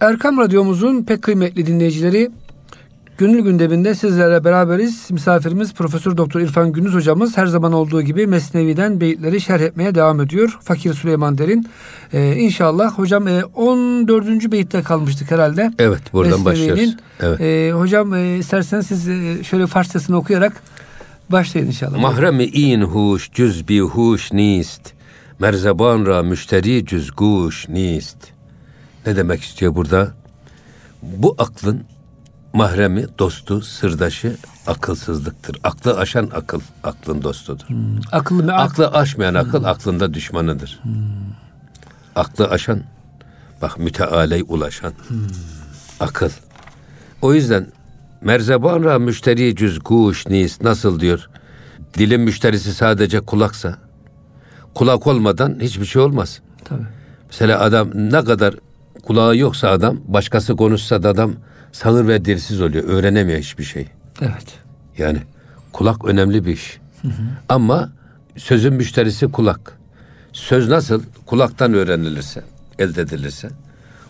Erkam Radyomuzun pek kıymetli dinleyicileri Gönül gündeminde sizlerle beraberiz. Misafirimiz Profesör Doktor İrfan Gündüz hocamız her zaman olduğu gibi Mesnevi'den beyitleri şerh etmeye devam ediyor. Fakir Süleyman Derin. Ee, inşallah hocam e, 14. beyitte kalmıştık herhalde. Evet buradan başlıyoruz. Evet. Ee, hocam e, isterseniz siz e, şöyle Farsçasını okuyarak başlayın inşallah. Mahremi in huş cüz bi huş nist. Merzeban ra müşteri cüz guş nist. Ne demek istiyor burada? Bu aklın mahremi, dostu, sırdaşı akılsızlıktır. Aklı aşan akıl, aklın dostudur. Hmm. Akıllı mı? Aklı aşmayan akıl, hmm. aklında düşmanıdır. Hmm. Aklı aşan, bak mütealey ulaşan, hmm. akıl. O yüzden merzebanra müşteri cüz kuş nis nasıl diyor? Dilin müşterisi sadece kulaksa, kulak olmadan hiçbir şey olmaz. Tabii. Mesela adam ne kadar kulağı yoksa adam, başkası konuşsa da adam sağır ve dilsiz oluyor. Öğrenemiyor hiçbir şey. Evet. Yani kulak önemli bir iş. Hı hı. Ama sözün müşterisi kulak. Söz nasıl? Kulaktan öğrenilirse, elde edilirse.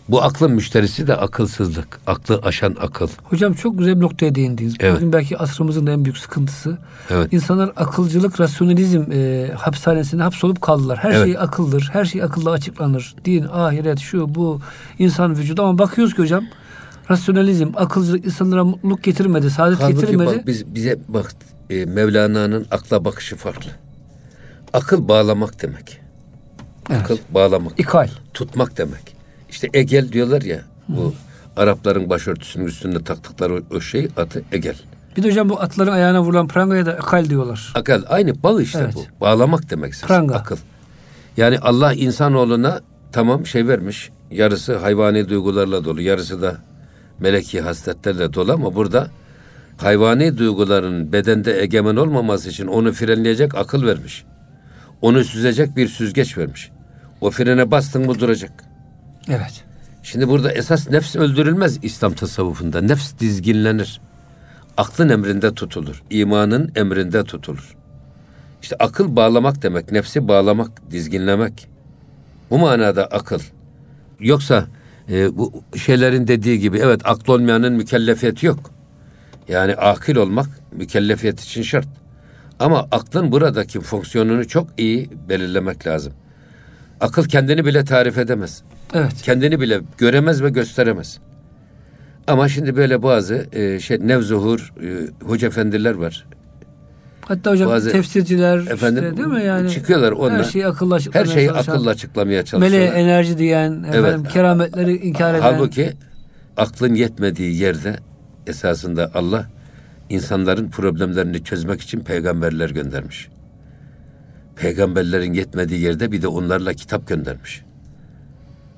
Bu aklın müşterisi de akılsızlık. Aklı aşan akıl. Hocam çok güzel bir noktaya değindiniz. Evet. Bugün belki asrımızın en büyük sıkıntısı. Evet. İnsanlar akılcılık, rasyonalizm e, hapishanesinde hapsolup kaldılar. Her evet. şey akıldır. Her şey akılla açıklanır. Din, ahiret, şu, bu, insan vücudu. Ama bakıyoruz ki hocam rasyonalizm, akılcılık insanlara mutluluk getirmedi, saadet Halbuki getirmedi. Bak, biz, bize bak e, Mevlana'nın akla bakışı farklı. Akıl bağlamak demek. Evet. Akıl bağlamak. İkal. Tutmak demek. İşte egel diyorlar ya bu Hı. Arapların başörtüsünün üstünde taktıkları o, şey adı egel. Bir de hocam bu atların ayağına vurulan prangaya da akal diyorlar. Akal aynı bağ işte evet. bu. Bağlamak demek. Pranga. Akıl. Yani Allah insanoğluna tamam şey vermiş. Yarısı hayvani duygularla dolu, yarısı da meleki hasletlerle dolu ama burada hayvani duyguların bedende egemen olmaması için onu frenleyecek akıl vermiş. Onu süzecek bir süzgeç vermiş. O frene bastın mı duracak. Evet. Şimdi burada esas nefs öldürülmez İslam tasavvufunda. Nefs dizginlenir. Aklın emrinde tutulur. imanın emrinde tutulur. İşte akıl bağlamak demek. Nefsi bağlamak, dizginlemek. Bu manada akıl. Yoksa e, bu şeylerin dediği gibi evet aklı olmayanın mükellefiyeti yok. Yani akil olmak mükellefiyet için şart. Ama aklın buradaki fonksiyonunu çok iyi belirlemek lazım. Akıl kendini bile tarif edemez. Evet. Kendini bile göremez ve gösteremez. Ama şimdi böyle bazı e, şey nevzuhur e, hoca efendiler var. Hatta hocam bazı, tefsirciler efendim, işte, değil mi yani? Çıkıyorlar onlar. Her şeyi akılla açıklamaya Her şeyi çalışan, akılla açıklamaya çalışıyorlar. Meleğe enerji diyen, efendim, evet. kerametleri inkar eden. Halbuki aklın yetmediği yerde esasında Allah insanların problemlerini çözmek için peygamberler göndermiş. Peygamberlerin yetmediği yerde bir de onlarla kitap göndermiş.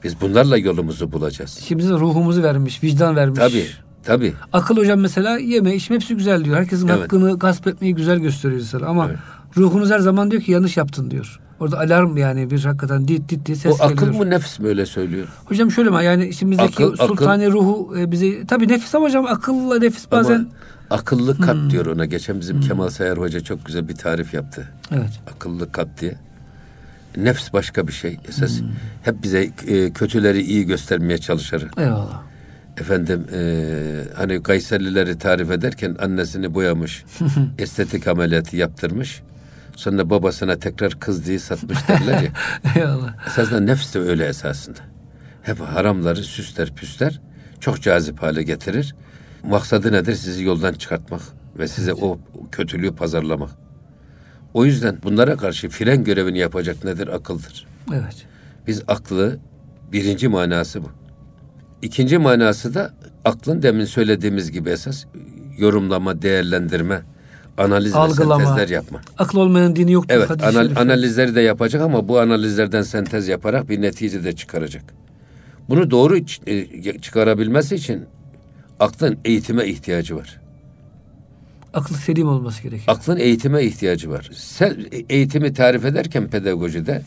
Biz bunlarla yolumuzu bulacağız. Şimdi ruhumuzu vermiş, vicdan vermiş. Tabii. Tabii. Akıl hocam mesela yeme içme hepsi güzel diyor. Herkesin evet. hakkını gasp etmeyi güzel gösteriyor sana. Ama evet. ruhunuz her zaman diyor ki yanlış yaptın diyor. Orada alarm yani bir hakikaten dit dit dit ses o geliyor. akıl mı nefs mi öyle söylüyor? Hocam şöyle mi yani içimizdeki akıl, sultani akıl. ruhu e, bizi tabii nefis ama hocam akılla nefis bazen ama akıllı kat hmm. diyor ona. Geçen bizim hmm. Kemal Sayar Hoca çok güzel bir tarif yaptı. Evet. Akıllı kat diye. Nefs başka bir şey. Esas hmm. hep bize e, kötüleri iyi göstermeye çalışır. Eyvallah. Efendim e, hani Kayserlileri tarif ederken annesini boyamış, estetik ameliyatı yaptırmış. Sonra babasına tekrar kız diye satmış derler ya. Eyvallah. Esasında nefs de öyle esasında. Hep haramları süsler püsler. Çok cazip hale getirir. Maksadı nedir? Sizi yoldan çıkartmak ve size o kötülüğü pazarlamak. O yüzden bunlara karşı fren görevini yapacak nedir? Akıldır. Evet. Biz aklı birinci manası bu. İkinci manası da aklın demin söylediğimiz gibi esas yorumlama, değerlendirme, analiz Algılama. ve sentezler yapma. Akıl olmayan dini yoktur. Evet, anal, analizleri de yapacak ama bu analizlerden sentez yaparak bir netice de çıkaracak. Bunu doğru e, çıkarabilmesi için aklın eğitime ihtiyacı var. Akıl selim olması gerekiyor. Aklın eğitime ihtiyacı var. Sel, eğitimi tarif ederken pedagojide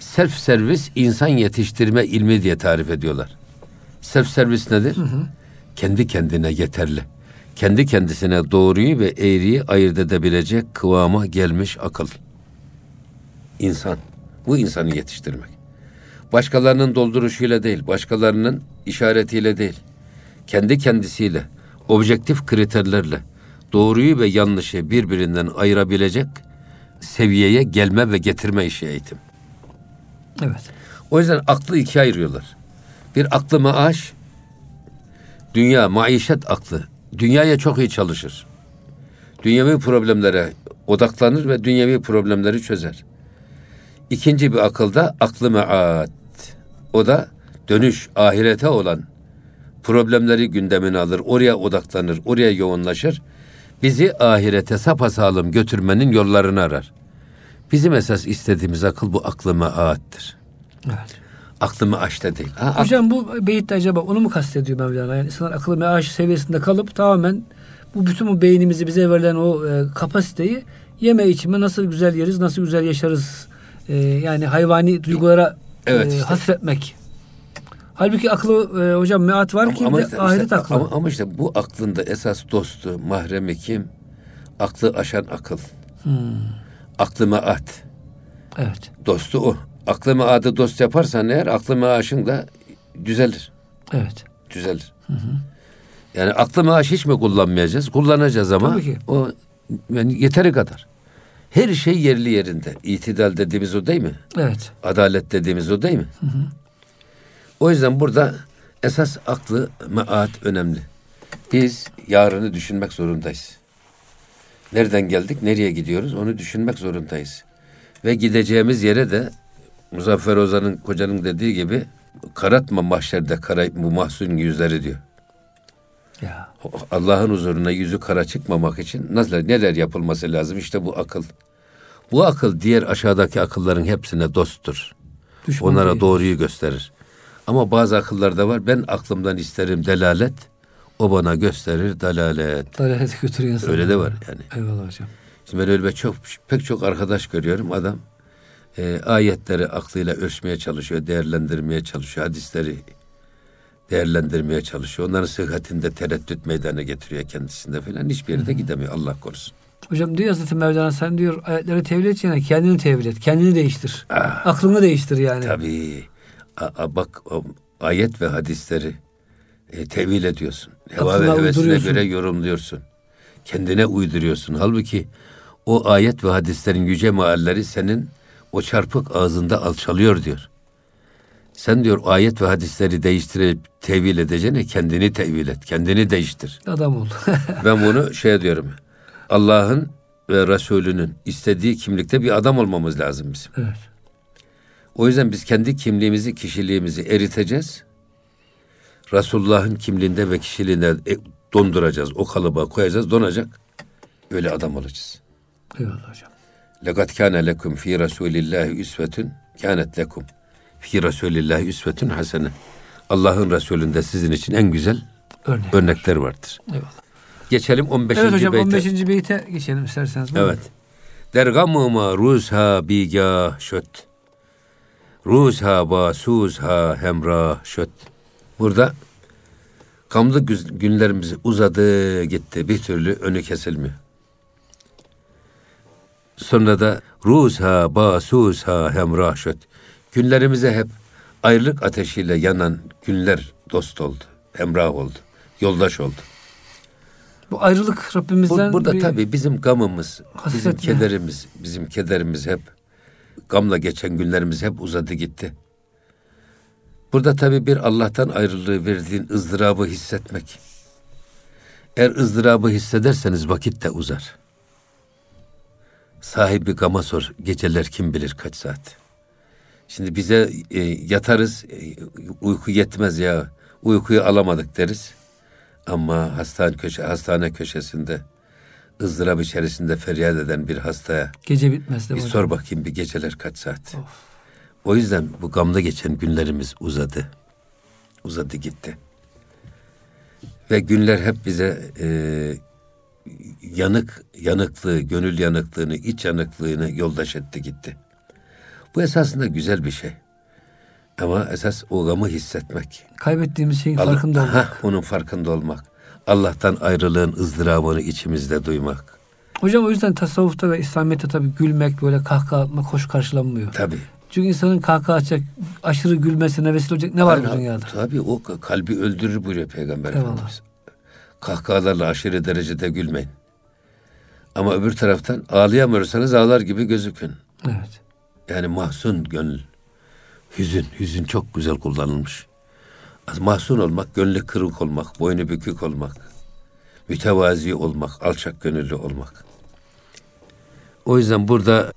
self servis insan yetiştirme ilmi diye tarif ediyorlar. Self servis nedir? Hı hı. Kendi kendine yeterli. Kendi kendisine doğruyu ve eğriyi ayırt edebilecek kıvama gelmiş akıl. İnsan. Bu insanı yetiştirmek. Başkalarının dolduruşuyla değil, başkalarının işaretiyle değil. Kendi kendisiyle, objektif kriterlerle doğruyu ve yanlışı birbirinden ayırabilecek seviyeye gelme ve getirme işi eğitim. Evet. O yüzden aklı ikiye ayırıyorlar. Bir aklı maaş, dünya, maişet aklı. Dünyaya çok iyi çalışır. Dünyevi problemlere odaklanır ve dünyevi problemleri çözer. İkinci bir akılda aklı mead. O da dönüş, ahirete olan problemleri gündemine alır, oraya odaklanır, oraya yoğunlaşır. Bizi ahirete sapasağlam götürmenin yollarını arar. Bizim esas istediğimiz akıl bu aklı meaattir. Evet. Aklımı açta değil. Ha, Hocam bu beyitte acaba onu mu kastediyor Mevlana? Yani insanlar akıllı meaş seviyesinde kalıp tamamen bu bütün bu beynimizi bize verilen o e, kapasiteyi yeme içime nasıl güzel yeriz, nasıl güzel yaşarız. E, yani hayvani duygulara Evet, e, işte. hasretmek. Halbuki aklı e, hocam meat var ki bir de işte- ahiret işte- aklı. Ama, ama işte bu aklında esas dostu, mahremi kim? Aklı aşan akıl. Hmm, Aklı meat. evet. Dostu o. Aklı meadı dost yaparsan eğer aklı meaşın da düzelir. Evet. Düzelir. Yani aklı maaş hiç mi kullanmayacağız? Kullanacağız ama Tabii ki. o yani yeteri kadar. Her şey yerli yerinde. İtidal dediğimiz o değil mi? Evet. Adalet dediğimiz o değil mi? O yüzden burada esas aklı maat önemli. Biz yarını düşünmek zorundayız. Nereden geldik, nereye gidiyoruz onu düşünmek zorundayız. Ve gideceğimiz yere de Muzaffer Ozan'ın kocanın dediği gibi karatma mahşerde kara, bu mahzun yüzleri diyor. Ya. Allah'ın huzuruna yüzü kara çıkmamak için nasıl neler yapılması lazım? İşte bu akıl. Bu akıl diğer aşağıdaki akılların hepsine dosttur. Düşman Onlara değil. doğruyu gösterir. Ama bazı akıllarda var. Ben aklımdan isterim delalet. O bana gösterir dalalet. Dalalete götürüyor insanı. Öyle de var yani. Eyvallah hocam. Şimdi ben öyle çok pek çok arkadaş görüyorum. Adam e, ayetleri aklıyla ölçmeye çalışıyor, değerlendirmeye çalışıyor. Hadisleri değerlendirmeye çalışıyor. Onların sıhhatinde tereddüt meydana getiriyor kendisinde falan. Hiçbir yere de gidemiyor. Allah korusun. Hocam diyor Hazreti Mevlana sen diyor ayetleri tevil edeceğine kendini tevil et. Kendini değiştir. Ah. Aklını değiştir yani. Tabii. A, bak ayet ve hadisleri e, tevil ediyorsun. Heva ve hevesine göre yorumluyorsun. Kendine uyduruyorsun. Halbuki o ayet ve hadislerin yüce mealleri senin o çarpık ağzında alçalıyor diyor. Sen diyor ayet ve hadisleri değiştirip tevil edeceğine kendini tevil et. Kendini değiştir. Adam ol. Ben bunu şey diyorum. Allah'ın ve Resulünün istediği kimlikte bir adam olmamız lazım bizim. evet. O yüzden biz kendi kimliğimizi, kişiliğimizi eriteceğiz. Resulullah'ın kimliğinde ve kişiliğinde e, donduracağız. O kalıba koyacağız, donacak. Öyle adam olacağız. Eyvallah hocam. Lekat kâne lekum fi Resulillahi üsvetün kânet lekum fi Resulillahi üsvetün hasene. Allah'ın Resulünde sizin için en güzel Örnek. örnekler vardır. Eyvallah. Geçelim 15. Evet hocam beyte. 15. beyte geçelim isterseniz. Buyurun. Evet. Der gamıma ruzha bigah şöt. Ruzha basuzha hemra şöt. Burada gamlı güz- günlerimiz uzadı gitti. Bir türlü önü kesilmiyor. Sonra da ruzha basuzha hemra şöt. Günlerimize hep ayrılık ateşiyle yanan günler dost oldu. Hemrah oldu. Yoldaş oldu. Bu ayrılık Bu, Rabbimizden burada bir tabii bizim gamımız, bizim kederimiz, bizim kederimiz hep gamla geçen günlerimiz hep uzadı gitti. Burada tabii bir Allah'tan ayrılığı verdiğin ızdırabı hissetmek. Eğer ızdırabı hissederseniz vakit de uzar. Sahibi gama sor, geceler kim bilir kaç saat. Şimdi bize e, yatarız, e, uyku yetmez ya, uykuyu alamadık deriz. Ama hastane, köşe, hastane köşesinde ızdırap içerisinde feryat eden bir hastaya gece bitmez bir değil mi sor hocam? bakayım bir geceler kaç saat. Of. O yüzden bu gamda geçen günlerimiz uzadı. Uzadı gitti. Ve günler hep bize e, yanık, yanıklığı, gönül yanıklığını, iç yanıklığını yoldaş etti gitti. Bu esasında güzel bir şey. Ama esas o gamı hissetmek. Kaybettiğimiz şeyin Allah- farkında olmak. Hah, onun farkında olmak. Allah'tan ayrılığın ızdırabını içimizde duymak. Hocam o yüzden tasavvufta ve İslamiyet'te tabii gülmek, böyle kahkaha atmak hoş karşılanmıyor. Tabii. Çünkü insanın kahkaha açacak, aşırı gülmesine vesile olacak ne var Aynen, bu dünyada? Tabii o kalbi öldürür buyuruyor Peygamber Eyvallah. Efendimiz. Kahkahalarla aşırı derecede gülmeyin. Ama öbür taraftan ağlayamıyorsanız ağlar gibi gözükün. Evet. Yani mahzun gönül. Hüzün, hüzün çok güzel kullanılmış. Az Mahzun olmak, gönlü kırık olmak, boynu bükük olmak, mütevazi olmak, alçak gönüllü olmak. O yüzden burada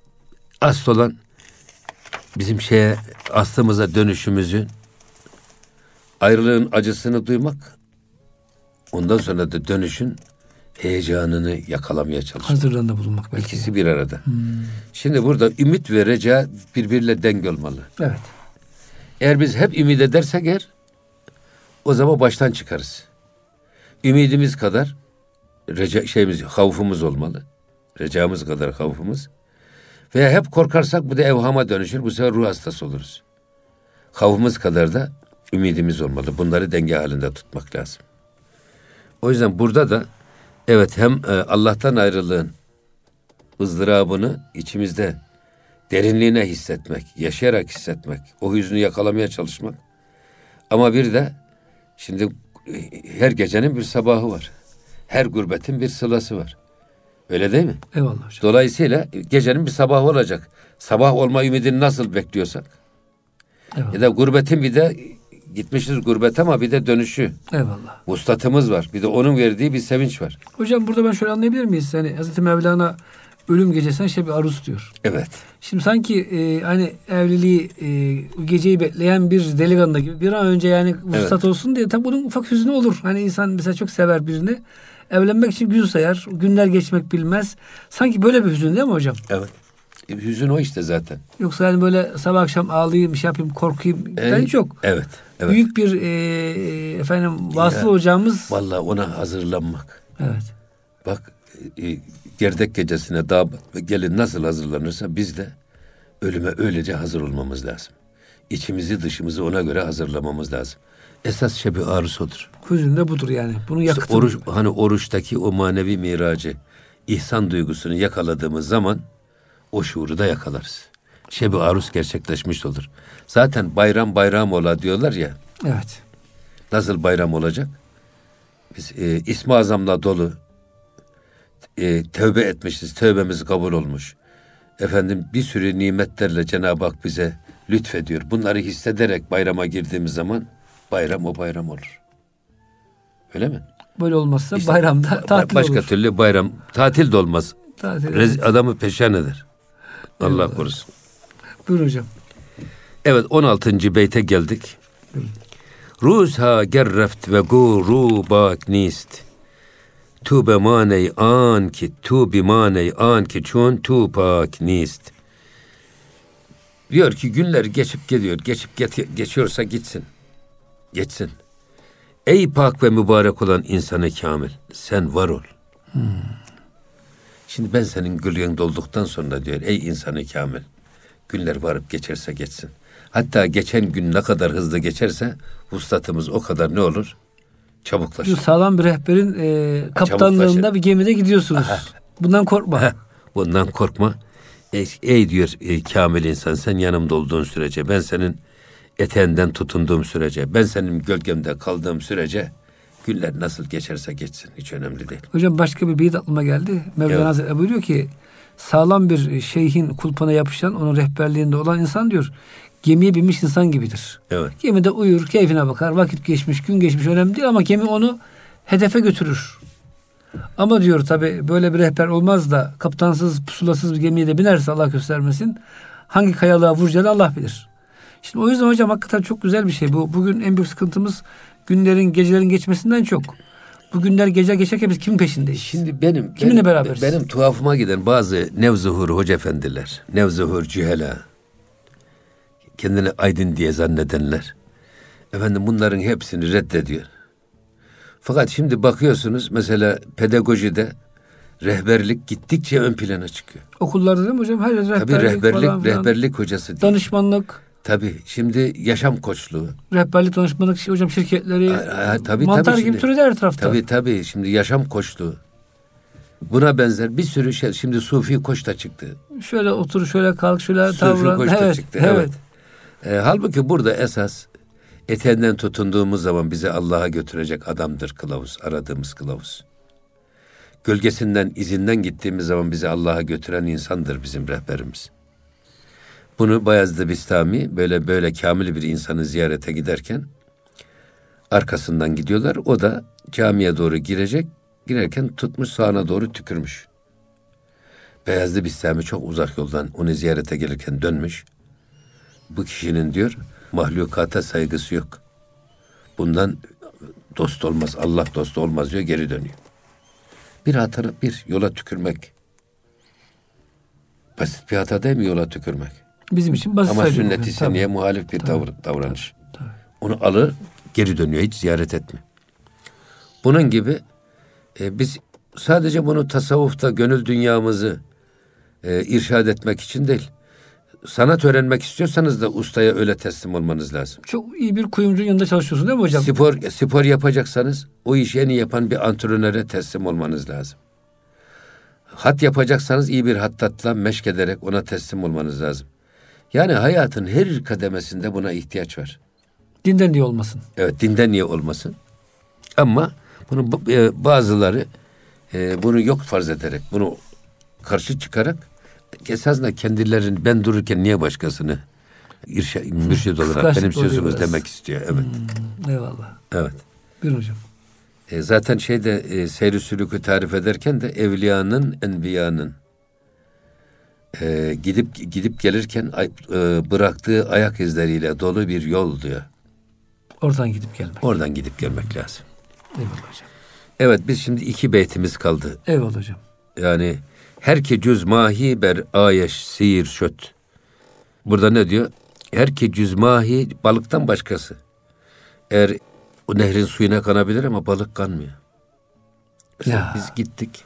asıl olan bizim şeye aslımıza dönüşümüzün ayrılığın acısını duymak ondan sonra da dönüşün heyecanını yakalamaya çalışmak. Hazırlığında bulunmak belki. İkisi bir arada. Şimdi burada ümit ve reca birbiriyle denge olmalı. Evet. Eğer biz hep ümit edersek eğer o zaman baştan çıkarız. Ümidimiz kadar reca, şeyimiz, havfumuz olmalı. Recamız kadar havfumuz. Veya hep korkarsak bu da evhama dönüşür. Bu sefer ruh hastası oluruz. Havfumuz kadar da ümidimiz olmalı. Bunları denge halinde tutmak lazım. O yüzden burada da evet hem e, Allah'tan ayrılığın ızdırabını içimizde derinliğine hissetmek, yaşayarak hissetmek, o hüznü yakalamaya çalışmak. Ama bir de şimdi e, her gecenin bir sabahı var. Her gurbetin bir sılası var. Öyle değil mi? Eyvallah hocam. Dolayısıyla gecenin bir sabahı olacak. Sabah olma ümidini nasıl bekliyorsak. Eyvallah. Ya da gurbetin bir de gitmişiz gurbet ama bir de dönüşü. Eyvallah. Vuslatımız var. Bir de onun verdiği bir sevinç var. Hocam burada ben şöyle anlayabilir miyiz? Yani Hazreti Mevlana ölüm gecesine şey bir aruz diyor. Evet. Şimdi sanki e, hani evliliği e, geceyi bekleyen bir delikanlı gibi bir an önce yani vuslat olsun diye tabi bunun ufak hüznü olur. Hani insan mesela çok sever birini. Evlenmek için gün sayar. Günler geçmek bilmez. Sanki böyle bir hüzün değil mi hocam? Evet. E, hüzün o işte zaten. Yoksa yani böyle sabah akşam ağlayayım, şey yapayım, korkayım. E, ben çok. Evet. Evet. Büyük bir e, efendim vasıl Ya, hocamız. Vallahi ona hazırlanmak. Evet. Bak e, gerdek gecesine damat ve gelin nasıl hazırlanırsa biz de ölüme öylece hazır olmamız lazım. İçimizi dışımızı ona göre hazırlamamız lazım. Esas şebi arus odur. Hüzün budur yani. Bunun İşte yakıtı. oruç, hani oruçtaki o manevi miracı, ihsan duygusunu yakaladığımız zaman o şuuru da yakalarız. Şebi arus gerçekleşmiş olur. Zaten bayram bayram ola diyorlar ya. Evet. Nasıl bayram olacak? Biz e, İsmi Azam'la dolu e, tövbe etmişiz. Tövbemiz kabul olmuş. Efendim bir sürü nimetlerle Cenab-ı Hak bize lütfediyor. Bunları hissederek bayrama girdiğimiz zaman bayram o bayram olur. Öyle mi? Böyle olmazsa İşte bayramda ba- tatil başka olur. türlü bayram tatil de olmaz. Tatil Rez- adamı peşan eder. Allah Evet. korusun. Buyurun hocam. Evet 16. beyte geldik. Ruzha gerreft ve gurubak nist. Tu be maney an ki tu bi maney an ki çun tu pak nist. Diyor ki günler geçip gidiyor. Geçip get- geçiyorsa gitsin. Geçsin. Ey pak ve mübarek olan insanı kamil. Sen var ol. Şimdi ben senin gülyen dolduktan sonra diyor ey insanı kamil. Günler varıp geçerse geçsin. Hatta geçen gün ne kadar hızlı geçerse vuslatımız o kadar ne olur? Çabuklaşır. Bu sağlam bir rehberin e, kaptanlığında bir gemide gidiyorsunuz. Bundan korkma. Heh, bundan korkma. Ey, ey diyor e, kamil insan sen yanımda olduğun sürece ben senin eteğinden tutunduğum sürece ben senin gölgemde kaldığım sürece günler nasıl geçerse geçsin hiç önemli değil. Hocam başka bir beyit aklıma geldi. Mevlana Evet. Hazretleri buyuruyor ki sağlam bir şeyhin kulpuna yapışan onun rehberliğinde olan insan diyor gemiye binmiş insan gibidir. Evet. Gemide uyur, keyfine bakar. Vakit geçmiş, gün geçmiş önemli değil ama gemi onu hedefe götürür. Ama diyor tabi böyle bir rehber olmaz da kaptansız, pusulasız bir gemiye de binerse Allah göstermesin. Hangi kayalığa vuracağını Allah bilir. Şimdi o yüzden hocam hakikaten çok güzel bir şey bu. Bugün en büyük sıkıntımız günlerin, gecelerin geçmesinden çok. Bu günler gece geçerken biz kimin peşindeyiz? Şimdi benim Kiminle benim, beraberiz? Benim tuhafıma giden bazı nevzuhur hoca efendiler, nevzuhur cühela, kendini aydın diye zannedenler. Efendim bunların hepsini reddediyor. Fakat şimdi bakıyorsunuz mesela pedagojide rehberlik gittikçe ön plana çıkıyor. Okullarda değil mi hocam? Her yerde Tabii rehberlik, rehberlik falan rehberlik hocası diye. Danışmanlık, Tabii şimdi yaşam koçluğu. rehberlik danışmanlık hocam şirketleri Ha, tabii, mantar tabii gibi türedi her tarafta. Tabii tabii şimdi yaşam koçluğu. Buna benzer bir sürü şey. Şimdi Sufi Koç çıktı. Şöyle otur, şöyle kalk, şöyle tavran. Sufi Koç evet, çıktı. Evet. evet. E, halbuki burada esas eteğinden tutunduğumuz zaman bizi Allah'a götürecek adamdır kılavuz, aradığımız kılavuz. Gölgesinden, izinden gittiğimiz zaman bizi Allah'a götüren insandır bizim rehberimiz. Bunu Bayezid Bistami böyle böyle kamil bir insanı ziyarete giderken arkasından gidiyorlar. O da camiye doğru girecek. Girerken tutmuş sağına doğru tükürmüş. Beyazlı Bistami çok uzak yoldan onu ziyarete gelirken dönmüş. Bu kişinin diyor mahlukata saygısı yok. Bundan dost olmaz, Allah dostu olmaz diyor geri dönüyor. Bir hata, bir yola tükürmek. Basit bir hata değil mi yola tükürmek? Bizim için basit Ama sünnet-i seniye muhalif bir davr, davranış. Tabii. Onu alır, geri dönüyor, hiç ziyaret etme. Bunun gibi e, biz sadece bunu tasavvufta gönül dünyamızı e, irşad etmek için değil, sanat öğrenmek istiyorsanız da ustaya öyle teslim olmanız lazım. Çok iyi bir kuyumcunun yanında çalışıyorsun değil mi hocam? Spor spor yapacaksanız o işi en iyi yapan bir antrenöre teslim olmanız lazım. Hat yapacaksanız iyi bir hattatla meşk ederek ona teslim olmanız lazım. Yani hayatın her kademesinde buna ihtiyaç var. Dinden niye olmasın? Evet dinden niye olmasın? Ama bunu e, bazıları e, bunu yok farz ederek, bunu karşı çıkarak esasında kendilerini ben dururken niye başkasını irşa, mürşid olarak benim sözümüz demek istiyor. Evet. Hmm, eyvallah. Evet. Bir hocam. E, zaten şeyde e, seyri sülükü tarif ederken de evliyanın, enbiyanın e, gidip gidip gelirken e, bıraktığı ayak izleriyle dolu bir yol diyor. Oradan gidip gelmek. Oradan gidip gelmek lazım. Eyvallah hocam. Evet biz şimdi iki beytimiz kaldı. Eyvallah hocam. Yani her ki cüz mahi ber ayeş sihir şöt. Burada ne diyor? Her ki cüz mahi balıktan başkası. Eğer o nehrin suyuna kanabilir ama balık kanmıyor. ya. biz gittik.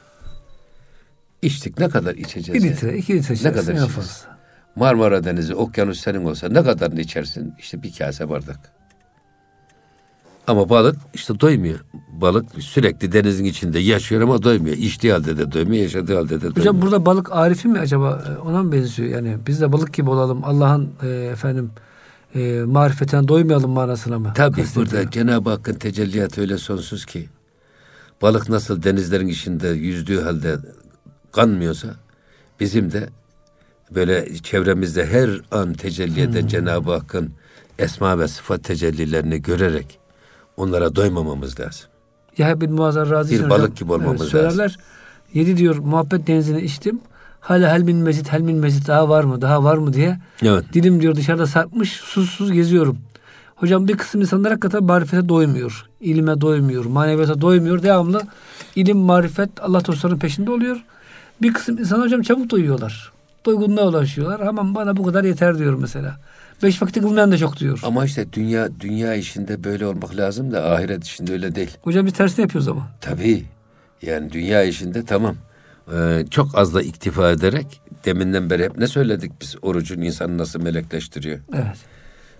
İçtik ne kadar içeceğiz? Bir litre, iki litre ne kadar içeceğiz? Marmara Denizi, okyanus senin olsa ne kadarını içersin? İşte bir kase bardak. Ama balık işte doymuyor. Balık sürekli denizin içinde yaşıyor ama doymuyor. İçtiği halde de doymuyor, yaşadığı halde de doymuyor. Hocam burada balık arifi mi acaba? E, ona mı benziyor? Yani biz de balık gibi olalım. Allah'ın e, efendim e, marifetinden doymayalım manasına mı? Tabii burada Cenab-ı Hakk'ın tecelliyatı öyle sonsuz ki balık nasıl denizlerin içinde yüzdüğü halde kanmıyorsa bizim de böyle çevremizde her an tecelli eden hmm. Cenab-ı Hakk'ın esma ve sıfat tecellilerini görerek onlara doymamamız lazım. Ya bin Muazzar Razi bir balık gibi olmamız evet, söylerler, lazım. Yedi diyor muhabbet denizini içtim. Hala helmin mezit helmin mezit daha var mı daha var mı diye. Evet. Dilim diyor dışarıda sarkmış susuz geziyorum. Hocam bir kısım insanlar hakikaten marifete doymuyor. ilime doymuyor. Maneviyata doymuyor. Devamlı ilim, marifet Allah dostlarının peşinde oluyor. Bir kısım insan hocam çabuk doyuyorlar. Doygunluğa ulaşıyorlar. Hemen bana bu kadar yeter diyor mesela. Beş vakti kılmayan da çok diyor. Ama işte dünya dünya işinde böyle olmak lazım da ahiret işinde öyle değil. Hocam biz tersini yapıyoruz ama. Tabii. Yani dünya işinde tamam. Ee, çok az da iktifa ederek deminden beri hep ne söyledik biz orucun insanı nasıl melekleştiriyor. Evet.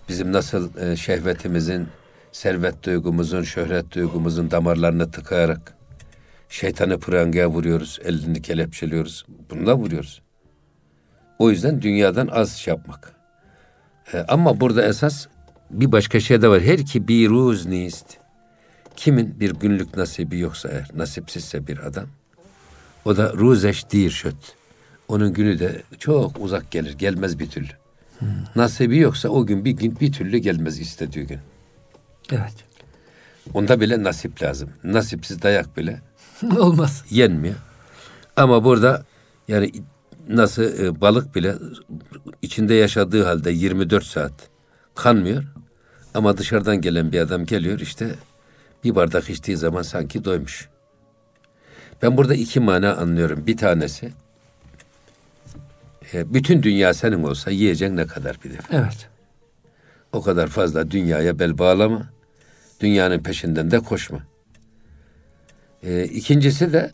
Bizim nasıl e, şehvetimizin, servet duygumuzun, şöhret duygumuzun damarlarını tıkayarak şeytanı prangaya vuruyoruz, elini kelepçeliyoruz. Bununla vuruyoruz. O yüzden dünyadan az şey yapmak. E, ama burada esas bir başka şey de var. Her ki bir ruz nist. Kimin bir günlük nasibi yoksa eğer, nasipsizse bir adam. O da ruzeş dir şöt. Onun günü de çok uzak gelir, gelmez bir türlü. Hmm. Nasibi yoksa o gün bir gün bir türlü gelmez istediği gün. Evet. Onda bile nasip lazım. Nasipsiz dayak bile olmaz. Yenmiyor. Ama burada yani nasıl e, balık bile içinde yaşadığı halde 24 saat kanmıyor. Ama dışarıdan gelen bir adam geliyor işte bir bardak içtiği zaman sanki doymuş. Ben burada iki mana anlıyorum. Bir tanesi e, bütün dünya senin olsa yiyeceksin ne kadar bir defa. Evet. O kadar fazla dünyaya bel bağlama. Dünyanın peşinden de koşma. E, ikincisi de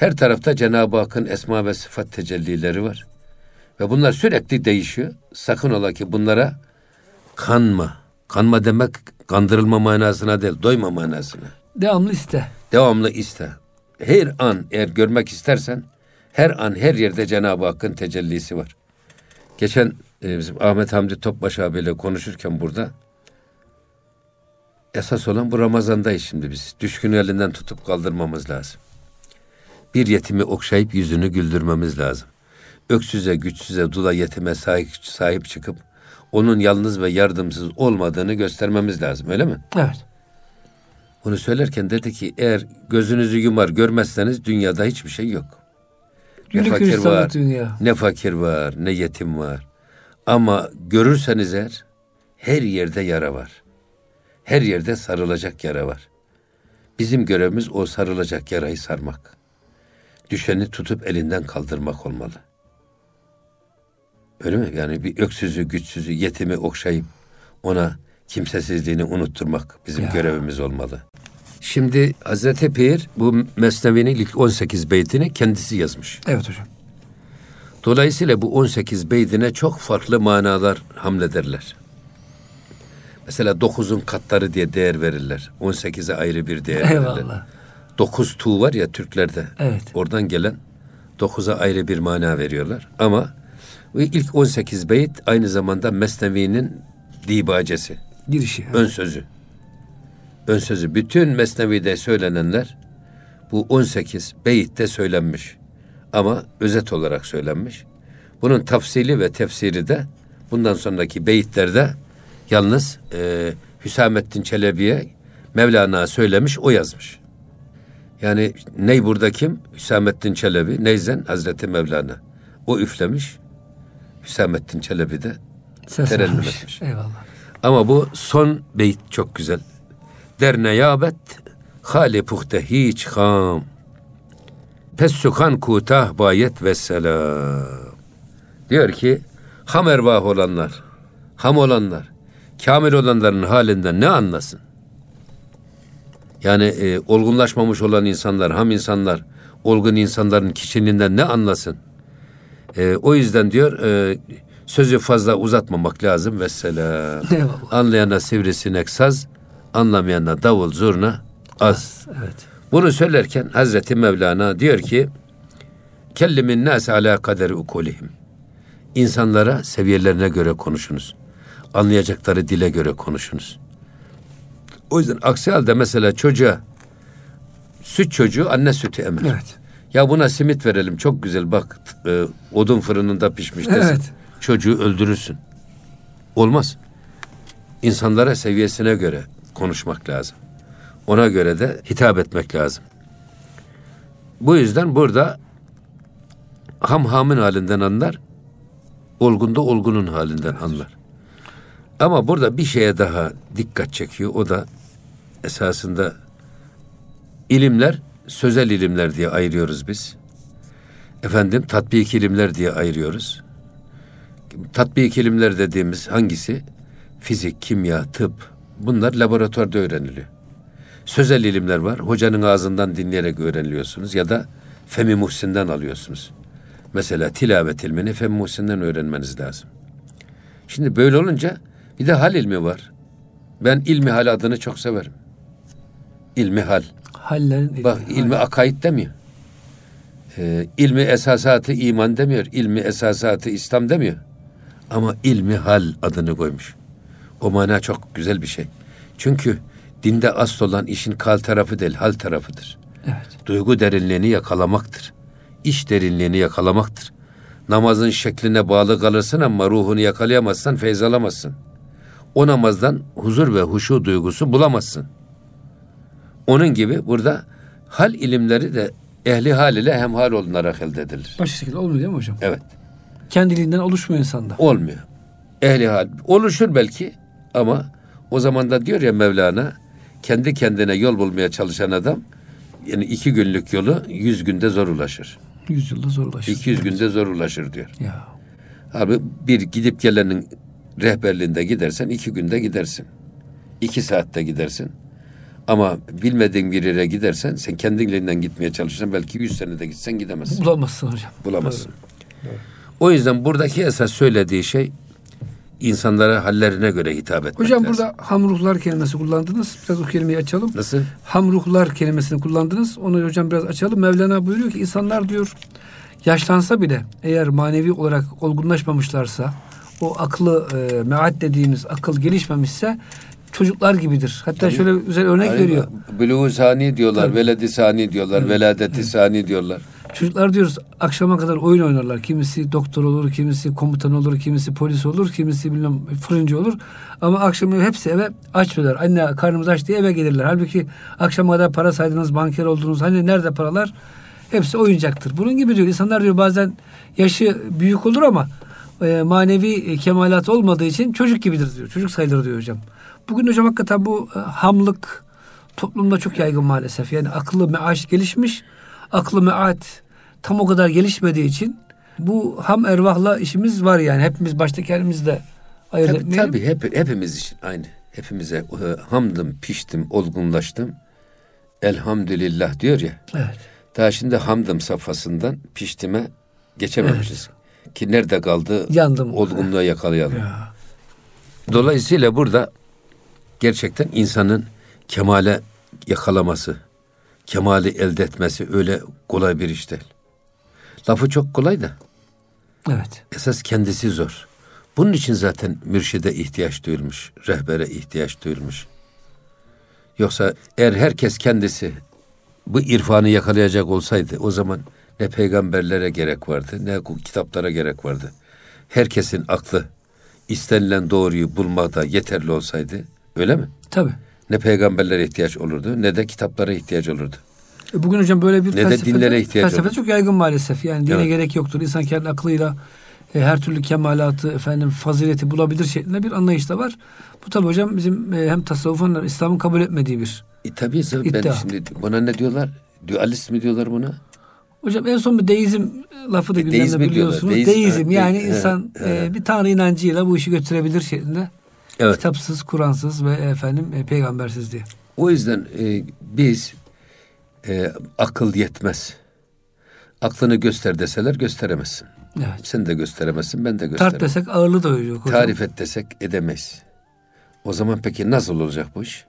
her tarafta Cenab-ı Hakk'ın esma ve sıfat tecellileri var. Ve bunlar sürekli değişiyor. Sakın ola ki bunlara kanma. Kanma demek kandırılma manasına değil, doyma manasına. Devamlı iste. Devamlı iste. her an eğer görmek istersen her an her yerde Cenab-ı Hakk'ın tecellisi var. Geçen e, bizim Ahmet Hamdi Topbaş abiyle konuşurken burada esas olan bu Ramazan'dayız şimdi biz. Düşkünü elinden tutup kaldırmamız lazım. Bir yetimi okşayıp yüzünü güldürmemiz lazım. Öksüze, güçsüze, dula yetime sahip, sahip çıkıp onun yalnız ve yardımsız olmadığını göstermemiz lazım öyle mi? Evet. Bunu söylerken dedi ki eğer gözünüzü yumar görmezseniz dünyada hiçbir şey yok. Ne fakir var, dünya. ne fakir var, ne yetim var. Ama görürseniz eğer her yerde yara var. Her yerde sarılacak yara var. Bizim görevimiz o sarılacak yarayı sarmak. Düşeni tutup elinden kaldırmak olmalı. Öyle mi? Yani bir öksüzü, güçsüzü, yetimi okşayıp ona kimsesizliğini unutturmak bizim ya. görevimiz olmalı. Şimdi Hazreti Pir bu Mesnevi'nin ilk 18 beytini kendisi yazmış. Evet hocam. Dolayısıyla bu 18 beytine çok farklı manalar hamlederler. Mesela 9'un katları diye değer verirler. 18'e ayrı bir değer Eyvallah. verirler. 9 tu var ya Türklerde. Evet. Oradan gelen 9'a ayrı bir mana veriyorlar. Ama ilk 18 beyt aynı zamanda Mesnevi'nin dibacesi. Girişi. Evet. Ön sözü. Ön sözü. Bütün Mesnevi'de söylenenler bu 18 beyitte söylenmiş. Ama özet olarak söylenmiş. Bunun tafsili ve tefsiri de bundan sonraki beyitlerde yalnız e, Hüsamettin Çelebi'ye Mevlana söylemiş, o yazmış. Yani ney burada kim? Hüsamettin Çelebi, neyzen Hazreti Mevlana. O üflemiş, Hüsamettin Çelebi de terennüm etmiş. Eyvallah. Ama bu son beyit çok güzel. Der yabet hali puhte hiç ham. Pes sukan kutah bayet ve selam. Diyor ki ham ervah olanlar, ham olanlar, kamil olanların halinden ne anlasın? Yani e, olgunlaşmamış olan insanlar, ham insanlar, olgun insanların kişiliğinden ne anlasın? E, o yüzden diyor e, sözü fazla uzatmamak lazım. Vesselam. Anlayana sivrisinek saz, anlamayana davul zurna az. Evet. Bunu söylerken Hazreti Mevlana diyor ki kellimin nas ala kaderi ukulihim. İnsanlara seviyelerine göre konuşunuz. Anlayacakları dile göre konuşunuz. O yüzden aksi halde mesela çocuğa süt çocuğu anne sütü emer. Evet. Ya buna simit verelim çok güzel bak e, odun fırınında pişmiş desin. Evet. Çocuğu öldürürsün. Olmaz. İnsanlara seviyesine göre konuşmak lazım. Ona göre de hitap etmek lazım. Bu yüzden burada ham hamın halinden anlar, olgunda olgunun halinden anlar. Ama burada bir şeye daha dikkat çekiyor. O da esasında ilimler sözel ilimler diye ayırıyoruz biz. Efendim tatbik ilimler diye ayırıyoruz. Tatbik ilimler dediğimiz hangisi? Fizik, kimya, tıp. Bunlar laboratuvarda öğreniliyor. Sözel ilimler var. Hocanın ağzından dinleyerek öğreniliyorsunuz ya da Femi Muhsin'den alıyorsunuz. Mesela tilavet ilmini Femi Muhsin'den öğrenmeniz lazım. Şimdi böyle olunca bir de hal ilmi var. Ben ilmi hal adını çok severim. İlmi hal. Hallerin ilmi. Bak ilmi akaid demiyor. Ee, ilmi esasatı iman demiyor. İlmi esasatı İslam demiyor. Ama ilmi hal adını koymuş. O mana çok güzel bir şey. Çünkü dinde asıl olan işin kal tarafı değil, hal tarafıdır. Evet. Duygu derinliğini yakalamaktır. İş derinliğini yakalamaktır. Namazın şekline bağlı kalırsın ama ruhunu yakalayamazsan feyz alamazsın. O namazdan huzur ve huşu duygusu bulamazsın. Onun gibi burada hal ilimleri de ehli hal ile hemhal olunarak elde edilir. Başka şekilde olmuyor değil mi hocam? Evet. Kendiliğinden oluşmuyor insanda. Olmuyor. Ehli hal. Oluşur belki ama o zaman da diyor ya Mevlana kendi kendine yol bulmaya çalışan adam yani iki günlük yolu yüz günde zor ulaşır. Yüz yılda zor ulaşır. İki yüz günde zor ulaşır diyor. Ya. Abi bir gidip gelenin rehberliğinde gidersen iki günde gidersin. İki saatte gidersin. Ama bilmediğin bir yere gidersen sen kendiliğinden gitmeye çalışırsan belki yüz senede gitsen gidemezsin. Bulamazsın hocam. Bulamazsın. Doğru. O yüzden buradaki esas söylediği şey insanlara hallerine göre hitap etmek Hocam lazım. burada hamruhlar kelimesi kullandınız. Biraz o kelimeyi açalım. Nasıl? Hamruhlar kelimesini kullandınız. Onu hocam biraz açalım. Mevlana buyuruyor ki insanlar diyor yaşlansa bile eğer manevi olarak olgunlaşmamışlarsa o aklı e, mead dediğimiz akıl gelişmemişse çocuklar gibidir. Hatta Tabii. şöyle güzel örnek Hani veriyor. Buluğu sani diyorlar, Tabii. veledi sani diyorlar, veladeti sani diyorlar. Çocuklar diyoruz akşama kadar oyun oynarlar. Kimisi doktor olur, kimisi komutan olur, kimisi polis olur, kimisi bilmem fırıncı olur. Ama akşam hepsi eve aç verir. Anne karnımız aç diye eve gelirler. Halbuki akşama kadar para saydınız, banker oldunuz. Hani nerede paralar? Hepsi oyuncaktır. Bunun gibi diyor. İnsanlar diyor bazen yaşı büyük olur ama e, manevi e, kemalat olmadığı için çocuk gibidir diyor. Çocuk sayılır diyor hocam. Bugün hocam hakikaten bu e, hamlık toplumda çok yaygın maalesef. Yani aklı meaş gelişmiş, aklı meat tam o kadar gelişmediği için bu ham ervahla işimiz var yani. Hepimiz başta kendimiz de ayırt Tabii, etmeyelim. tabii hep, hepimiz için aynı. Hepimize e, hamdım, piştim, olgunlaştım. Elhamdülillah diyor ya. Evet. Daha şimdi hamdım safhasından piştime geçememişiz. Ki nerede kaldı? Yandım. Olgunluğa yakalayalım. Ya. Dolayısıyla burada gerçekten insanın kemale yakalaması, kemali elde etmesi öyle kolay bir iş değil. Lafı çok kolay da Evet. esas kendisi zor. Bunun için zaten mürşide ihtiyaç duyulmuş, rehbere ihtiyaç duyulmuş. Yoksa eğer herkes kendisi bu irfanı yakalayacak olsaydı o zaman ne peygamberlere gerek vardı ne kitaplara gerek vardı. Herkesin aklı istenilen doğruyu bulmakta yeterli olsaydı öyle mi? Tabii. Ne peygamberlere ihtiyaç olurdu ne de kitaplara ihtiyaç olurdu. E Bugün hocam böyle bir Ne de felsefede, dinlere ihtiyaç felsefe olur. çok yaygın maalesef. Yani dine Evet. gerek yoktur. İnsan kendi aklıyla e, her türlü kemalatı, efendim fazileti bulabilir şeklinde bir anlayış da var. Bu tabi hocam bizim e, hem tasavvufun hem İslam'ın kabul etmediği bir. E tabii ben İddia. şimdi buna ne diyorlar? Dualist mi diyorlar buna? Hocam en son bir deizm lafı da E, gündemde diyorlar. biliyorsunuz. Deiz- deizm ha, yani de- insan he, he. e, bir tanrı inancıyla bu işi götürebilir şeklinde. Evet. Kitapsız, Kur'ansız ve efendim e, peygambersiz diye. O yüzden e, biz e, akıl yetmez. Aklını göster deseler gösteremezsin. Evet. Sen de gösteremezsin, ben de gösteremem. Tart desek ağırlığı da yok hocam. Tarif et desek edemeyiz. O zaman peki nasıl olacak bu iş?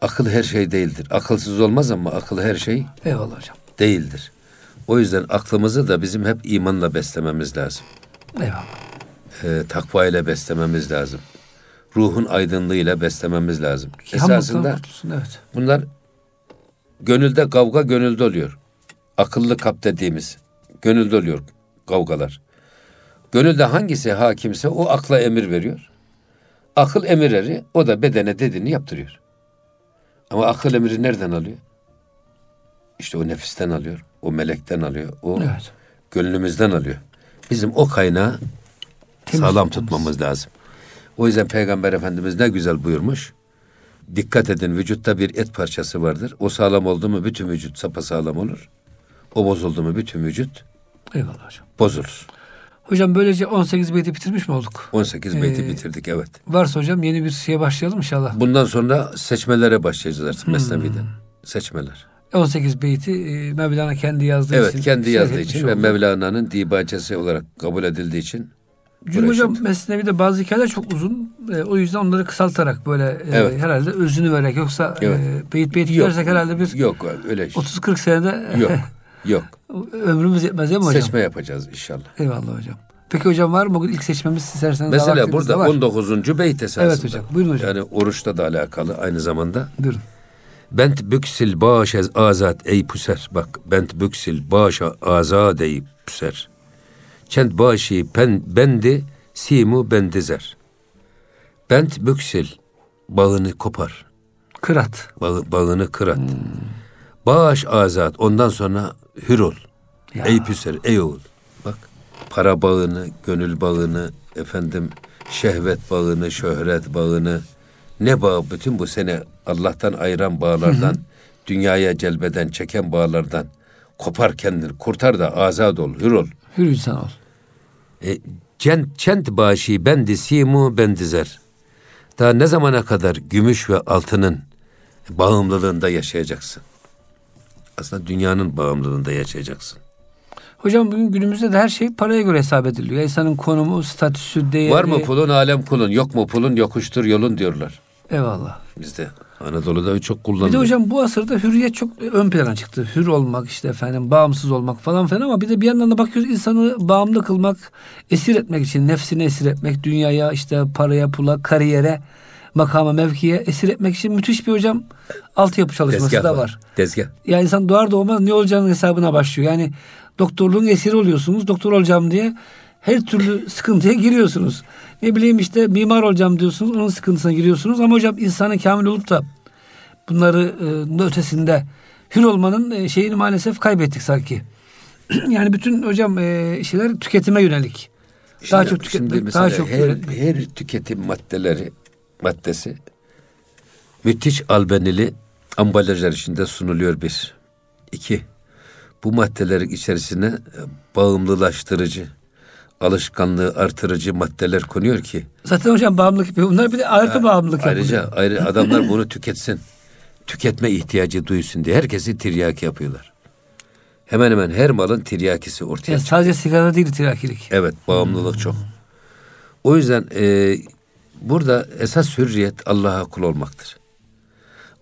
Akıl her şey değildir. Akılsız olmaz ama akıl her şey Eyvallah hocam. değildir. O yüzden aklımızı da bizim hep imanla beslememiz lazım. Eyvallah. E, takva ile beslememiz lazım. Ruhun aydınlığıyla beslememiz lazım. Hamlıktan Esasında kurtulsun, evet. Bunlar gönülde kavga gönülde oluyor. Akıllı kap dediğimiz gönülde oluyor kavgalar. Gönülde hangisi hakimse o akla emir veriyor. Akıl emir eri o da bedene dediğini yaptırıyor. Ama akıl emri nereden alıyor? İşte o nefisten alıyor, o melekten alıyor, o Evet. gönlümüzden alıyor. Bizim o kaynağı Temiz sağlam tutmamız. tutmamız lazım. O yüzden Peygamber Efendimiz ne güzel buyurmuş. Dikkat edin vücutta bir et parçası vardır. O sağlam oldu mu bütün vücut sapasağlam olur. O bozuldu mu bütün vücut Eyvallah hocam. bozulur. Hocam böylece 18 beyti bitirmiş mi olduk? 18 beyti Ee, bitirdik evet. Varsa hocam yeni bir şeye başlayalım inşallah. Bundan sonra seçmelere başlayacağız artık Hmm. Mesnevi'den. Seçmeler. 18 beyti e, Mevlana kendi yazdığı için. Evet kendi şerh yazdığı için ve oldu. Mevlana'nın dibacesi olarak kabul edildiği için Hocam şimdi- Mesnevi'de bazı hikayeler çok uzun. E, o yüzden onları kısaltarak böyle e, Evet. herhalde özünü vererek yoksa Evet. e, beyit beyit gidersek herhalde bir Yok öyle 30-40 senede yok yok. ömrümüz yetmez değil mi hocam? Seçme yapacağız inşallah. Eyvallah hocam. Peki hocam var mı bugün ilk seçmemiz isterseniz Mesela burada de var. 19. beyt esasında. Evet hocam, buyurun hocam. Yani oruçla da alakalı aynı zamanda. Buyurun. Bent büksil baş ez azat ey puser. Bak bent büksil baş azat ey puser. Çent başi pen bendi simu bendizer. Bent büksil bağını kopar. Kırat. Bağı, bağını kırat. Bağış azat ondan sonra hür ol. Ya. Ey püser ey oğul. Bak para bağını, gönül bağını, efendim şehvet bağını, şöhret bağını ne bağ bütün bu sene Allah'tan ayıran bağlardan, dünyaya celbeden, çeken bağlardan kopar kendini, kurtar da azad ol, hür ol. Hür insan ol. E, cent, çent başi bendi simu bendizer. Daha ne zamana kadar gümüş ve altının bağımlılığında yaşayacaksın? Aslında dünyanın bağımlılığında yaşayacaksın. Hocam bugün günümüzde de her şey paraya göre hesap ediliyor. İnsanın konumu, statüsü, değeri. Var mı pulun alem kulun, yok mu pulun yokuştur yolun diyorlar. Eyvallah. Bizde Anadolu'da çok kullanılıyor. Bir de hocam bu asırda hürriyet çok ön plana çıktı. Hür olmak işte efendim bağımsız olmak falan filan ama bir de bir yandan da bakıyoruz insanı bağımlı kılmak, esir etmek için nefsini esir etmek, dünyaya işte paraya, pula, kariyere, makama, mevkiye esir etmek için müthiş bir hocam altyapı çalışması Tezgah da var. var. Tezgah. Yani insan doğar doğmaz ne olacağının hesabına başlıyor. Yani doktorluğun esiri oluyorsunuz. Doktor olacağım diye her türlü sıkıntıya giriyorsunuz. Ne bileyim işte mimar olacağım diyorsunuz. Onun sıkıntısına giriyorsunuz. Ama hocam insanı kamil olup da bunları e, ötesinde hür olmanın e, şeyini maalesef kaybettik sanki. yani bütün hocam e, şeyler tüketime yönelik. Daha Şimdi- çok tüketmek, şimdi daha çok her, her tüketim maddeleri maddesi müthiş albenili ambalajlar içinde sunuluyor bir. İki, bu maddelerin içerisine e, bağımlılaştırıcı, alışkanlığı artırıcı maddeler konuyor ki Zaten hocam bağımlılık yapıyor. Bunlar bir de artı bağımlılık ayrıca yapıyor. ayrı adamlar bunu tüketsin. Tüketme ihtiyacı duysun diye herkesi tiryaki yapıyorlar. Hemen hemen her malın tiryakisi ortaya Yani sadece sigara değil tirakilik. Evet bağımlılık çok. O yüzden e, burada esas hürriyet Allah'a kul olmaktır.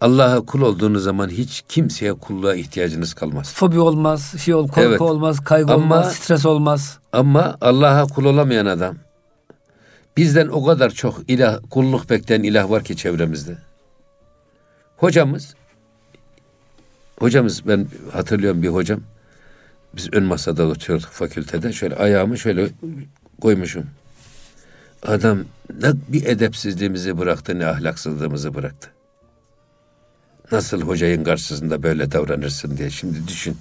Allah'a kul olduğunuz zaman hiç kimseye kulluğa ihtiyacınız kalmaz. Fobi olmaz, şey ol, korku Evet. olmaz, kaygı Ama- olmaz, stres olmaz. Ama Allah'a kul olamayan adam bizden o kadar çok ilah kulluk bekleyen ilah var ki çevremizde. Hocamız hocamız ben hatırlıyorum bir hocam biz ön masada oturuyorduk fakültede şöyle ayağımı şöyle koymuşum. Adam ne bir edepsizliğimizi bıraktı ne ahlaksızlığımızı bıraktı. Nasıl hocayın karşısında böyle davranırsın diye şimdi düşün.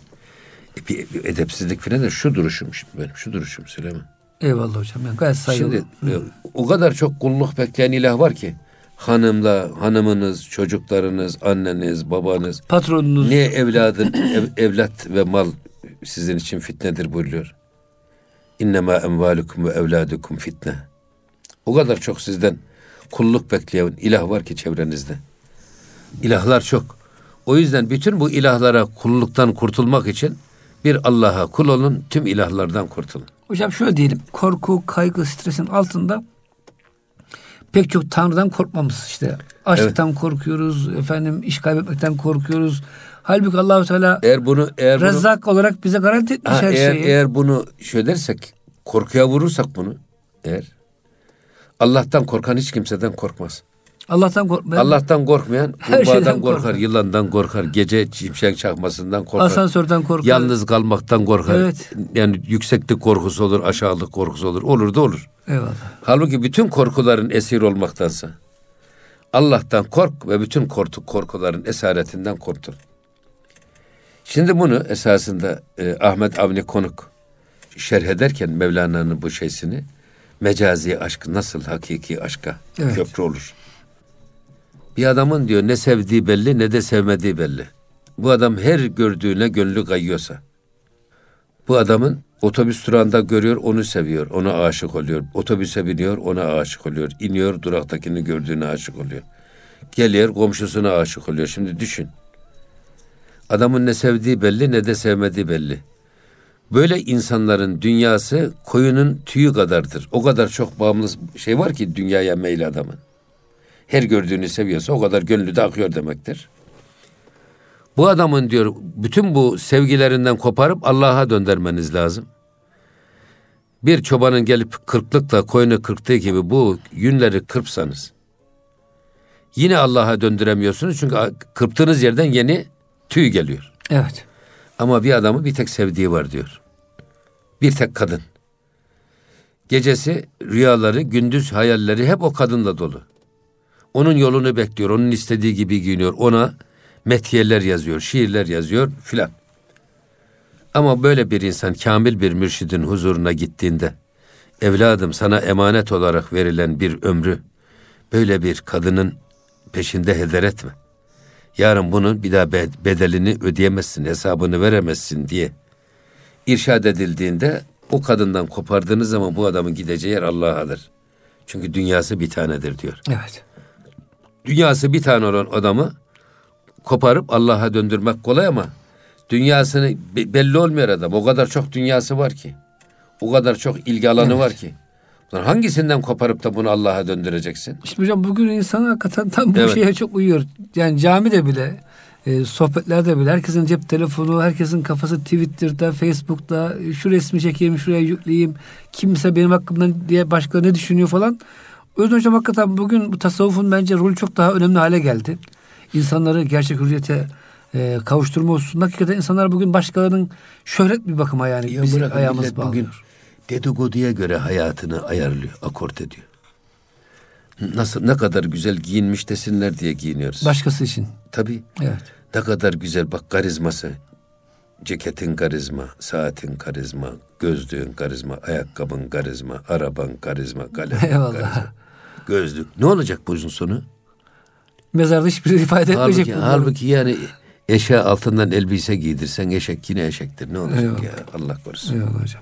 E, Bir, bir edepsizlik falan da şu duruşum şimdi benim şu duruşum Süleyman. Eyvallah hocam. Ben gayet saygılı. Şimdi e, o kadar çok kulluk bekleyen ilah var ki hanımla hanımınız, çocuklarınız, anneniz, babanız Patronunuz. niye evladın ev- evlat ve mal sizin için fitnedir buyuruyor. İnnemâ emvâlukum ve evlâdukum fitne. O kadar çok sizden kulluk bekleyen ilah var ki çevrenizde. İlahlar çok. O yüzden bütün bu ilahlara kulluktan kurtulmak için bir Allah'a kul olun, tüm ilahlardan kurtulun. Hocam şöyle diyelim. Korku, kaygı, stresin altında pek çok Tanrı'dan korkmamız işte. Açlıktan korkuyoruz, efendim iş kaybetmekten korkuyoruz. Halbuki Allahu Teala Eğer bunu eğer bunu, Rezzak olarak bize garanti etmiş Ha, her eğer, şeyi. eğer bunu şöyle dersek, korkuya vurursak bunu, eğer Allah'tan korkan hiç kimseden korkmaz. Allah'tan korkmayan. Allah'tan korkmayan kurbağadan korkar, korkar. yılandan korkar, gece şimşek çakmasından korkar. Asansörden korkar. Yalnız kalmaktan korkar. Evet. Yani yükseklik korkusu olur, aşağılık korkusu olur. Olur da olur. Eyvallah. Halbuki bütün korkuların esir olmaktansa Allah'tan kork ve bütün korku, korkuların esaretinden kurtul. Şimdi bunu esasında e, Ahmet Avni Konuk şerh ederken Mevlana'nın bu şeysini mecazi aşk nasıl hakiki aşka Evet. köprü olur. Bir adamın diyor ne sevdiği belli ne de sevmediği belli. Bu adam her gördüğüne gönlü kayıyorsa. Bu adamın otobüs durağında görüyor, onu seviyor, ona aşık oluyor. Otobüse biniyor, ona aşık oluyor. İniyor, duraktakini gördüğüne aşık oluyor. Geliyor, komşusuna aşık oluyor. Şimdi düşün. Adamın ne sevdiği belli ne de sevmediği belli. Böyle insanların dünyası koyunun tüyü kadardır. O kadar çok bağımlı şey var ki dünyaya meyil adamın. Her gördüğünü seviyorsa o kadar gönlü de akıyor demektir. Bu adamın diyor bütün bu sevgilerinden koparıp Allah'a döndürmeniz lazım. Bir çobanın gelip kırklıkla koyunu kırktığı gibi bu yünleri kırpsanız yine Allah'a döndüremiyorsunuz çünkü kırptığınız yerden yeni tüy geliyor. Evet. Ama bir adamı bir tek sevdiği var diyor. Bir tek kadın. Gecesi rüyaları, gündüz hayalleri hep o kadınla dolu. Onun yolunu bekliyor, onun istediği gibi giyiniyor. Ona metiyeler yazıyor, şiirler yazıyor filan. Ama böyle bir insan kamil bir mürşidin huzuruna gittiğinde evladım sana emanet olarak verilen bir ömrü böyle bir kadının peşinde heder etme. Yarın bunun bir daha be- bedelini ödeyemezsin, hesabını veremezsin diye irşad edildiğinde o kadından kopardığınız zaman bu adamın gideceği yer Allah'adır. Çünkü dünyası bir tanedir diyor. Evet. Dünyası bir tane olan adamı koparıp Allah'a döndürmek kolay ama Dünyasını belli olmuyor adam. O kadar çok dünyası var ki. O kadar çok ilgi alanı evet. var ki. Hangisinden koparıp da bunu Allah'a döndüreceksin? İşte hocam bugün insan hakikaten tam bu evet. şeye çok uyuyor. Yani camide bile e, sohbetlerde bile herkesin cep telefonu, herkesin kafası Twitter'da, Facebook'ta şu resmi çekeyim, şuraya yükleyeyim. Kimse benim hakkımda diye başka ne düşünüyor falan. O yüzden hocam hakikaten bugün bu tasavvufun bence rolü çok daha önemli hale geldi. İnsanları gerçek hürriyete e, kavuşturma hususunda hakikaten insanlar bugün başkalarının şöhret bir bakıma yani ya bizim ayağımız bağlıyor. Bugün dedikoduya göre hayatını ayarlıyor, akort ediyor. Nasıl ne kadar güzel giyinmiş desinler diye giyiniyoruz. Başkası için. Tabii. Evet. Ne kadar güzel bak karizması. Ceketin karizma, saatin karizma, gözlüğün karizma, ayakkabın karizma, araban karizma, kalem Eyvallah. karizma. Gözlük. Ne olacak bu uzun sonu? Mezarda hiçbir şey ifade etmeyecek. Halbuki, halbuki yani eşe altından elbise giydirsen eşek yine eşektir. Ne olacak Eyvallah. ya? Allah korusun. Eyvallah hocam.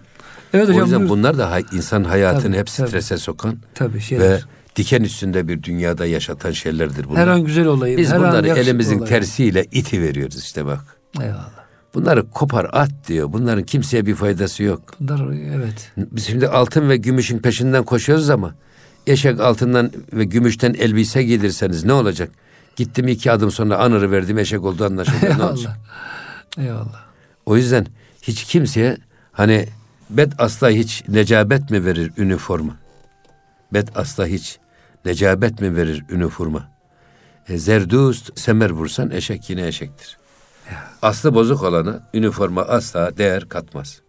Evet hocam. O yüzden buyur. bunlar da insan hayatını tabii, hep strese tabii. sokan tabii, şeyler. ve diken üstünde bir dünyada yaşatan şeylerdir bunlar. Her an güzel olayım. Biz her bunları elimizin olayım. tersiyle iti veriyoruz işte bak. Eyvallah. Bunları kopar at diyor. Bunların kimseye bir faydası yok. Bunlar evet. Biz şimdi altın ve gümüşün peşinden koşuyoruz ama eşek altından ve gümüşten elbise giydirseniz ne olacak? Gittim iki adım sonra anırı verdim eşek oldu anlaşıldı. ne olacak? Eyvallah. O yüzden hiç kimseye hani bet asla hiç necabet mi verir üniforma? Bet asla hiç necabet mi verir üniforma? E, zerdust semer vursan eşek yine eşektir. Aslı bozuk olana üniforma asla değer katmaz.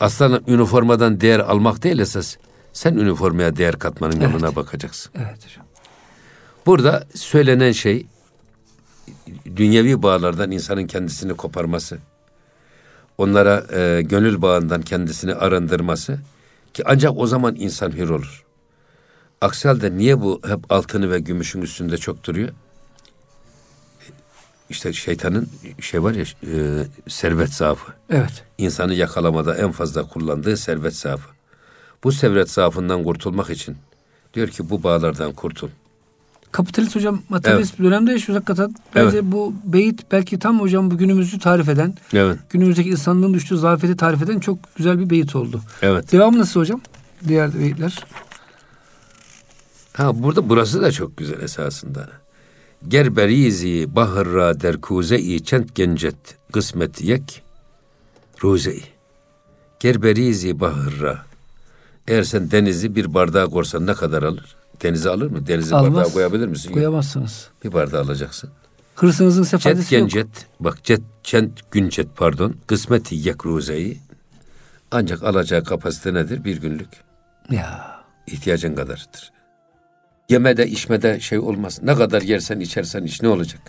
Aslan üniformadan değer almak değil esas. Sen üniformaya değer katmanın evet. yoluna bakacaksın. Evet hocam. Burada söylenen şey dünyevi bağlardan insanın kendisini koparması. Onlara e, gönül bağından kendisini arındırması ki ancak o zaman insan hür olur. Aksi halde niye bu hep altını ve gümüşün üstünde çok duruyor? İşte şeytanın şey var ya e, servet zaafı. Evet. İnsanı yakalamada en fazla kullandığı servet zaafı. Bu servet zaafından kurtulmak için diyor ki bu bağlardan kurtul. Kapitalist hocam materyalist evet. dönemde yaşıyoruz hakikaten. Bence evet. bu beyit belki tam hocam bu günümüzü tarif eden, evet. günümüzdeki insanlığın düştüğü zafiyeti tarif eden çok güzel bir beyit oldu. Evet. Devamı nasıl hocam? Diğer beyitler. Ha burada burası da çok güzel esasında. Gerberizi bahırra derkuze-i çent gencet kısmet yek ruze-i. Gerberizi bahırra. Eğer sen denizi bir bardağa korsan ne kadar alır? Denizi alır mı? Denizi Almaz. bardağa koyabilir misin? Koyamazsınız. Bir bardağı alacaksın. Hırsınızın sefadesi cet, yok. Bak cet, çent güncet pardon. Kısmeti yek ruzeyi. Ancak alacağı kapasite nedir? Bir günlük. Ya. İhtiyacın kadarıdır. Yemede içmede şey olmaz. Ne kadar yersen içersen iç ne olacak?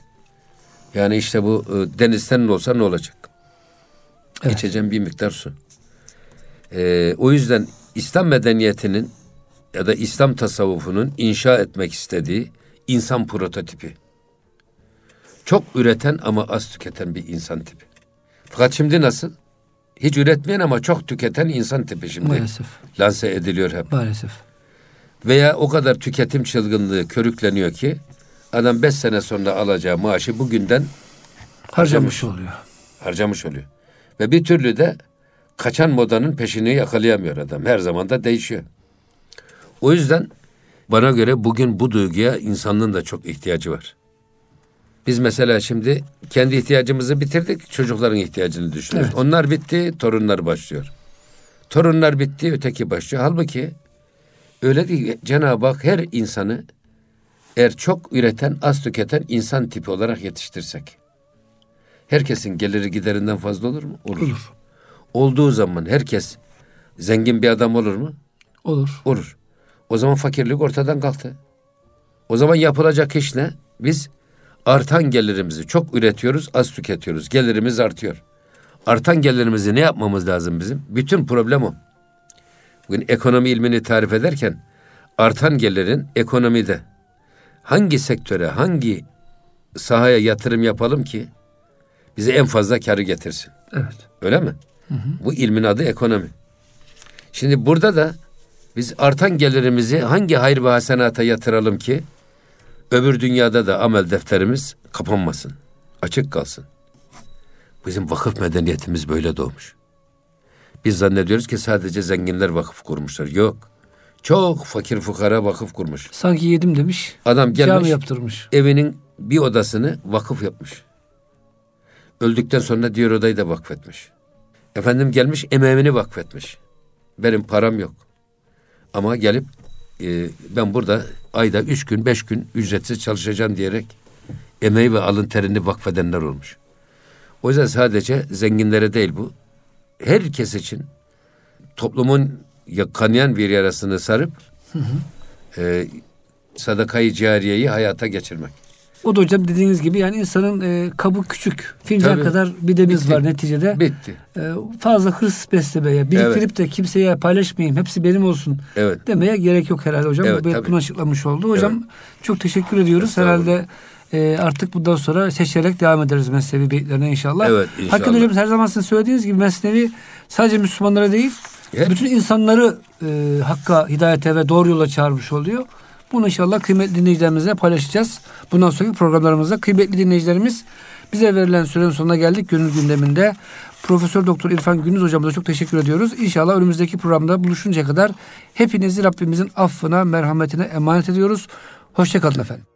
Yani işte bu e, denizden olsa ne olacak? Evet. İçeceğim bir miktar su. Ee, o yüzden İslam medeniyetinin ya da İslam tasavvufunun inşa etmek istediği insan prototipi. Çok üreten ama az tüketen bir insan tipi. Fakat şimdi nasıl? Hiç üretmeyen ama çok tüketen insan tipi şimdi. Maalesef. Lanse ediliyor hep. Maalesef. Veya o kadar tüketim çılgınlığı körükleniyor ki adam beş sene sonra alacağı maaşı bugünden harcamış, harcamış oluyor. Harcamış oluyor. Ve bir türlü de kaçan modanın peşini yakalayamıyor adam. Her zaman da değişiyor. O yüzden bana göre bugün bu duyguya insanlığın da çok ihtiyacı var. Biz mesela şimdi kendi ihtiyacımızı bitirdik, çocukların ihtiyacını düşünüyoruz. Evet. Onlar bitti, torunlar başlıyor. Torunlar bitti, öteki başlıyor. Halbuki öyle değil. Cenab-ı Hak her insanı eğer çok üreten, az tüketen insan tipi olarak yetiştirsek. Herkesin geliri giderinden fazla olur mu? Olur. olur. Olduğu zaman herkes zengin bir adam olur mu? Olur. Olur. O zaman fakirlik ortadan kalktı. O zaman yapılacak iş ne? Biz artan gelirimizi çok üretiyoruz, az tüketiyoruz. Gelirimiz artıyor. Artan gelirimizi ne yapmamız lazım bizim? Bütün problem o. Bugün ekonomi ilmini tarif ederken artan gelirin ekonomide hangi sektöre, hangi sahaya yatırım yapalım ki bize en fazla karı getirsin. Evet. Öyle mi? Hı hı. Bu ilmin adı ekonomi. Şimdi burada da biz artan gelirimizi hangi hayır ve hasenata yatıralım ki öbür dünyada da amel defterimiz kapanmasın, açık kalsın. Bizim vakıf medeniyetimiz böyle doğmuş. Biz zannediyoruz ki sadece zenginler vakıf kurmuşlar. Yok. Çok fakir fukara vakıf kurmuş. Sanki yedim demiş. Adam gelmiş. Cami yaptırmış. Evinin bir odasını vakıf yapmış. Öldükten sonra diğer odayı da vakfetmiş. Efendim gelmiş emeğini vakfetmiş. Benim param yok. Ama gelip e, ben burada ayda üç gün beş gün ücretsiz çalışacağım diyerek emeği ve alın terini vakfedenler olmuş. O yüzden sadece zenginlere değil bu. Herkes için toplumun kanayan bir yarasını sarıp hı hı. E, sadakayı cariyeyi hayata geçirmek. O da hocam dediğiniz gibi yani insanın e, kabı küçük. Fincan Tabii. kadar bir deniz Bitti. var neticede. Bitti. E, fazla hırs beslemeye, biriktirip evet. de kimseye paylaşmayayım, hepsi benim olsun evet. demeye gerek yok herhalde hocam. Evet, Bu bunu açıklamış oldu. Hocam evet. çok teşekkür ediyoruz. Herhalde e, artık bundan sonra seçerek devam ederiz Mesnevi beyitlerine inşallah. Evet inşallah. Hakikaten hocam her zaman sizin söylediğiniz gibi Mesnevi sadece Müslümanlara değil, evet. bütün insanları e, hakka, hidayete ve doğru yola çağırmış oluyor. Bunu inşallah kıymetli dinleyicilerimizle paylaşacağız. Bundan sonraki programlarımızda kıymetli dinleyicilerimiz bize verilen sürenin sonuna geldik gönül gündeminde. Profesör Doktor İrfan Gündüz hocamıza çok teşekkür ediyoruz. İnşallah önümüzdeki programda buluşuncaya kadar hepinizi Rabbimizin affına, merhametine emanet ediyoruz. Hoşçakalın efendim.